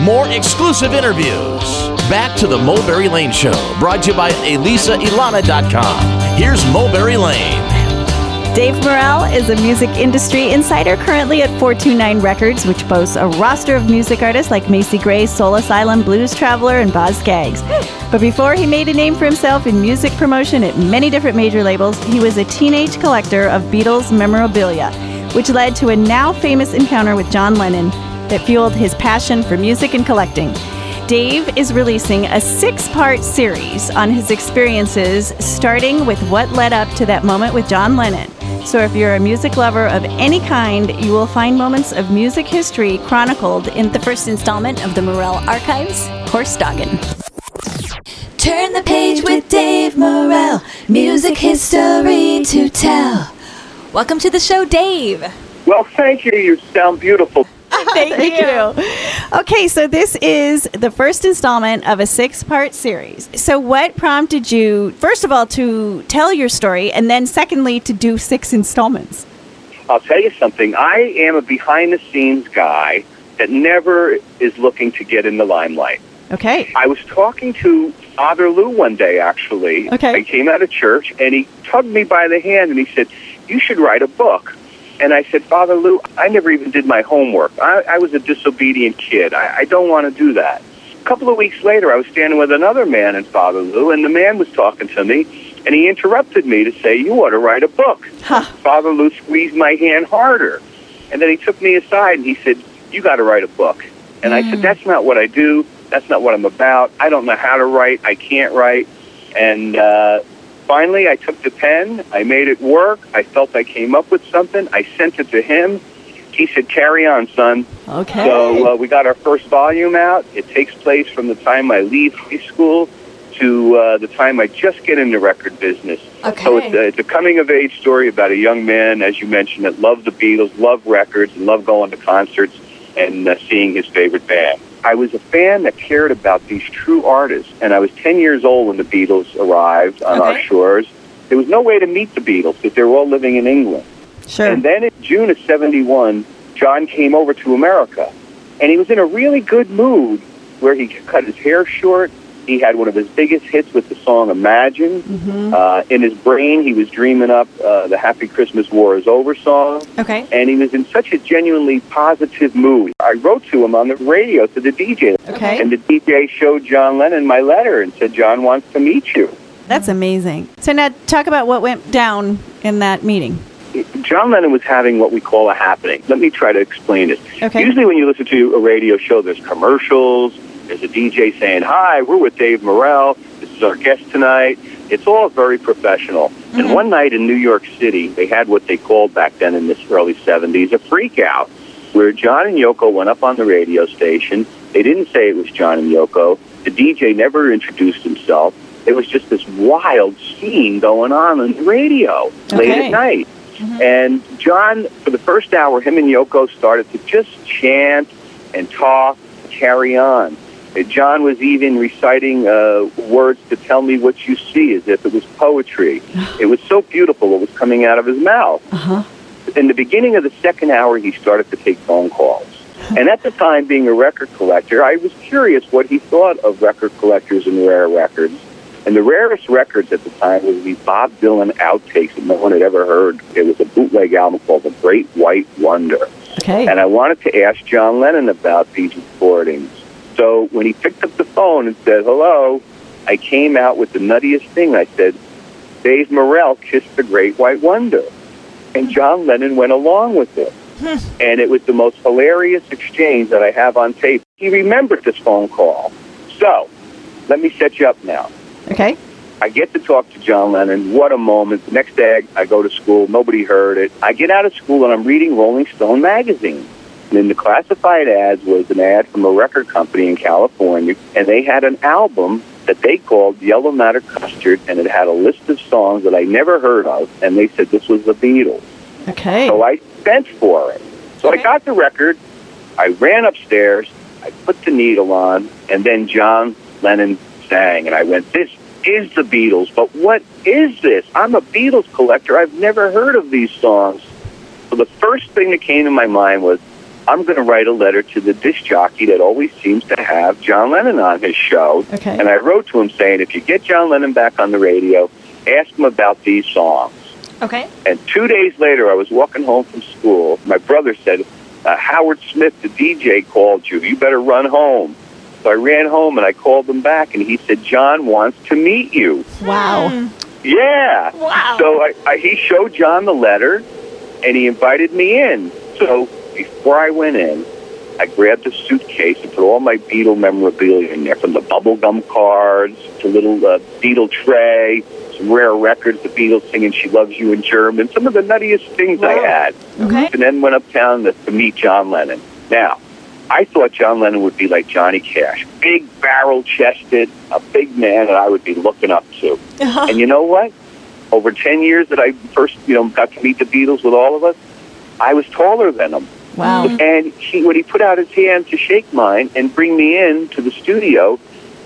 more exclusive interviews. Back to the Mulberry Lane Show, brought to you by ElisaIlana.com. Here's Mulberry Lane. Dave Morrell is a music industry insider currently at 429 Records, which boasts a roster of music artists like Macy Gray, Soul Asylum, Blues Traveler, and Boz Scaggs. But before he made a name for himself in music promotion at many different major labels, he was a teenage collector of Beatles memorabilia, which led to a now famous encounter with John Lennon that fueled his passion for music and collecting. Dave is releasing a six part series on his experiences, starting with what led up to that moment with John Lennon. So, if you're a music lover of any kind, you will find moments of music history chronicled in the first installment of the Morrell Archives Horse Doggin. Turn the page with Dave Morrell, music history to tell. Welcome to the show, Dave. Well, thank you. You sound beautiful. Thank, you. Okay, so this is the first installment of a six part series. So, what prompted you, first of all, to tell your story, and then secondly, to do six installments? I'll tell you something. I am a behind the scenes guy that never is looking to get in the limelight. Okay. I was talking to Father Lou one day, actually. Okay. I came out of church, and he tugged me by the hand and he said, You should write a book. And I said, Father Lou, I never even did my homework. I, I was a disobedient kid. I, I don't want to do that. A couple of weeks later, I was standing with another man in Father Lou, and the man was talking to me, and he interrupted me to say, You ought to write a book. Huh. Father Lou squeezed my hand harder. And then he took me aside and he said, You got to write a book. And I said, That's not what I do. That's not what I'm about. I don't know how to write. I can't write. And uh, finally, I took the pen. I made it work. I felt I came up with something. I sent it to him. He said, Carry on, son. Okay. So uh, we got our first volume out. It takes place from the time I leave high school to uh, the time I just get in the record business. Okay. So it's a, it's a coming of age story about a young man, as you mentioned, that loved the Beatles, loved records, and loved going to concerts and uh, seeing his favorite band. I was a fan that cared about these true artists, and I was 10 years old when the Beatles arrived on our shores. There was no way to meet the Beatles because they were all living in England. Sure. And then in June of 71, John came over to America. And he was in a really good mood where he cut his hair short. He had one of his biggest hits with the song Imagine. Mm-hmm. Uh, in his brain, he was dreaming up uh, the Happy Christmas War is Over song. Okay. And he was in such a genuinely positive mood. I wrote to him on the radio to the DJ. Okay. And the DJ showed John Lennon my letter and said, John wants to meet you. That's amazing. So, now talk about what went down in that meeting. John Lennon was having what we call a happening. Let me try to explain it. Okay. Usually, when you listen to a radio show, there's commercials, there's a DJ saying, Hi, we're with Dave Morrell. This is our guest tonight. It's all very professional. And mm-hmm. one night in New York City, they had what they called back then in this early 70s a freak out, where John and Yoko went up on the radio station. They didn't say it was John and Yoko. The DJ never introduced himself. It was just this wild scene going on on the radio late at night. Mm-hmm. And John, for the first hour, him and Yoko started to just chant and talk, carry on. Uh, John was even reciting uh, words to tell me what you see, as if it was poetry. it was so beautiful what was coming out of his mouth. Uh-huh. In the beginning of the second hour, he started to take phone calls. and at the time, being a record collector, I was curious what he thought of record collectors and rare records. And the rarest records at the time was these Bob Dylan outtakes that no one had ever heard. It was a bootleg album called The Great White Wonder. Okay. And I wanted to ask John Lennon about these recordings. So when he picked up the phone and said, hello, I came out with the nuttiest thing. I said, Dave Morrell kissed the Great White Wonder. And John Lennon went along with it. Hmm. and it was the most hilarious exchange that I have on tape. He remembered this phone call. So, let me set you up now. Okay. I get to talk to John Lennon. What a moment. The next day, I go to school. Nobody heard it. I get out of school and I'm reading Rolling Stone magazine. And in the classified ads was an ad from a record company in California, and they had an album that they called Yellow Matter Custard, and it had a list of songs that I never heard of, and they said this was the Beatles. Okay. So I sent for it. So I got the record. I ran upstairs. I put the needle on, and then John Lennon sang, and I went, "This is the Beatles." But what is this? I'm a Beatles collector. I've never heard of these songs. So the first thing that came to my mind was, I'm going to write a letter to the disc jockey that always seems to have John Lennon on his show. Okay. And I wrote to him saying, if you get John Lennon back on the radio, ask him about these songs. Okay. And two days later, I was walking home from school. My brother said, uh, Howard Smith, the DJ, called you. You better run home. So I ran home and I called him back, and he said, John wants to meet you. Wow. Yeah. Wow. So I, I, he showed John the letter, and he invited me in. So before I went in, I grabbed a suitcase and put all my Beatle memorabilia in there, from the bubblegum cards to little uh, Beatle tray, some rare records, the Beatles singing "She Loves You" in German, some of the nuttiest things I had. Okay. And then went uptown to, to meet John Lennon. Now, I thought John Lennon would be like Johnny Cash, big barrel chested, a big man that I would be looking up to. And you know what? Over 10 years that I first, you know, got to meet the Beatles with all of us, I was taller than him. Wow. Mm-hmm. And he, when he put out his hand to shake mine and bring me in to the studio,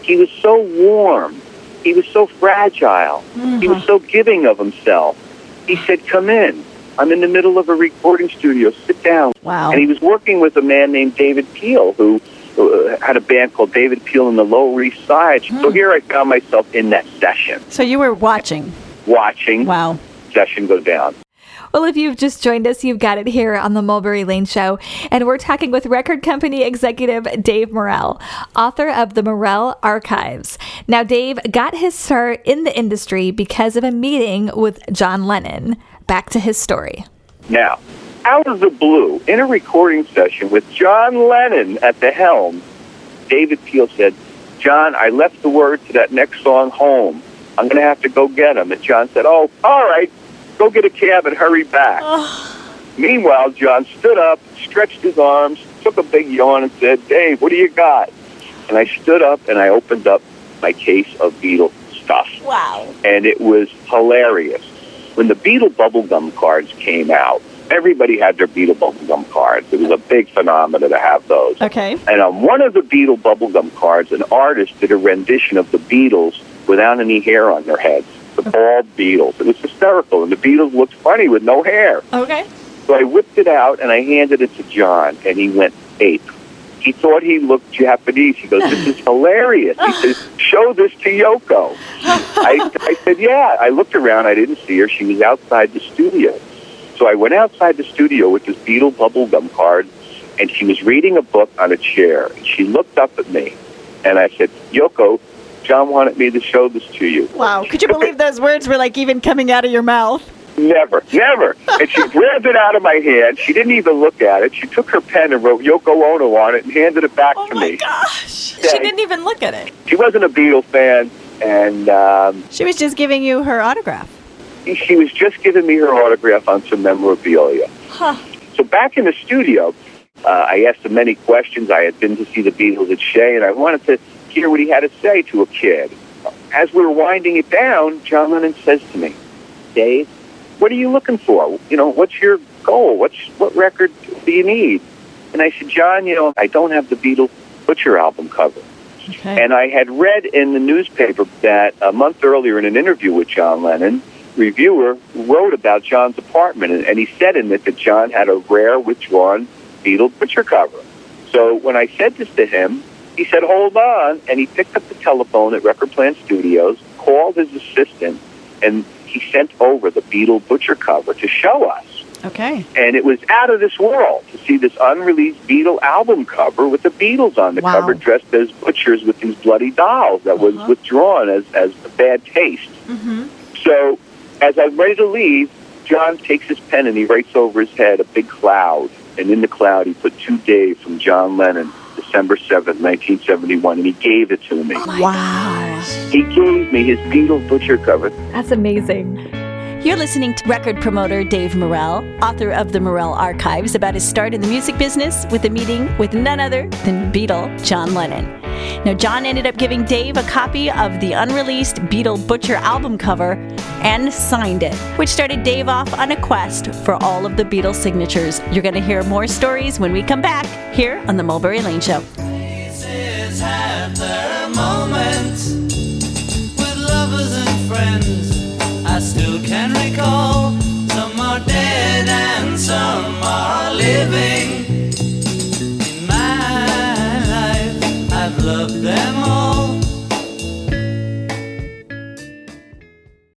he was so warm. He was so fragile. He was mm-hmm. so giving of himself. He said, "Come in. I'm in the middle of a recording studio. Sit down." Wow. And he was working with a man named David Peel, who uh, had a band called David Peel and the Lower East Side. So mm. here I found myself in that session, So you were watching. watching Wow. session go down. Well, if you've just joined us, you've got it here on the Mulberry Lane Show. And we're talking with record company executive Dave Morrell, author of the Morrell Archives. Now, Dave got his start in the industry because of a meeting with John Lennon. Back to his story. Now, out of the blue, in a recording session with John Lennon at the helm, David Peel said, John, I left the word to that next song home. I'm going to have to go get him. And John said, Oh, all right, go get a cab and hurry back. Meanwhile, John stood up, stretched his arms, took a big yawn, and said, Dave, what do you got? And I stood up and I opened up my case of Beatle stuff Wow. and it was hilarious. When the Beatle bubblegum cards came out, everybody had their Beatle bubblegum cards. It was a big phenomenon to have those. Okay. And on one of the Beatle bubblegum cards, an artist did a rendition of the Beatles without any hair on their heads. The bald Beatles. It was hysterical, and the Beatles looked funny with no hair. Okay. So I whipped it out and I handed it to John, and he went ape. He thought he looked Japanese. He goes, "This is hilarious." He says, "Show this to Yoko." I, I said, "Yeah." I looked around. I didn't see her. She was outside the studio. So I went outside the studio with this Beatle bubblegum card, and she was reading a book on a chair. And she looked up at me, and I said, "Yoko, John wanted me to show this to you." Wow. Could you believe those words were like even coming out of your mouth? Never, never. And she grabbed it out of my hand. She didn't even look at it. She took her pen and wrote Yoko Ono on it and handed it back Oh to my me. gosh. Yeah. She didn't even look at it. She wasn't a Beatle fan, and um, She was just giving you her autograph. she was just giving me her autograph on some memorabilia. Huh. So back in the studio, uh, I asked him many questions. I had been to see the Beatles at Shea, and I wanted to hear what he had to say to a kid. As we were winding it down, John Lennon says to me, Dave, what are you looking for? You know, what's your goal? What's what record do you need? And I said, John, you know, I don't have the Beatles Butcher album cover. Okay. And I had read in the newspaper that a month earlier in an interview with John Lennon, reviewer wrote about John's apartment, and, and he said in it that John had a rare withdrawn Beatle picture cover. So when I said this to him, he said, hold on, and he picked up the telephone at Record Plant Studios, called his assistant, and he sent over the Beatle butcher cover to show us. Okay. And it was out of this world to see this unreleased Beatle album cover with the Beatles on the Wow. cover, dressed as butchers with these bloody dolls that was uh-huh. withdrawn as, as a bad taste. Mm-hmm. So as I'm ready to leave, John takes his pen and he writes over his head a big cloud. And in the cloud, he put to Dave from John Lennon, December 7th, 1971, and he gave it to me. Oh wow. He gave me his Beatle butcher cover. That's amazing. You're listening to record promoter Dave Morrell, author of the Morrell Archives, about his start in the music business with a meeting with none other than Beatle John Lennon. Now, John ended up giving Dave a copy of the unreleased Beatle Butcher album cover and signed it, which started Dave off on a quest for all of the Beatles signatures. You're going to hear more stories when we come back here on The Mulberry Lane Show.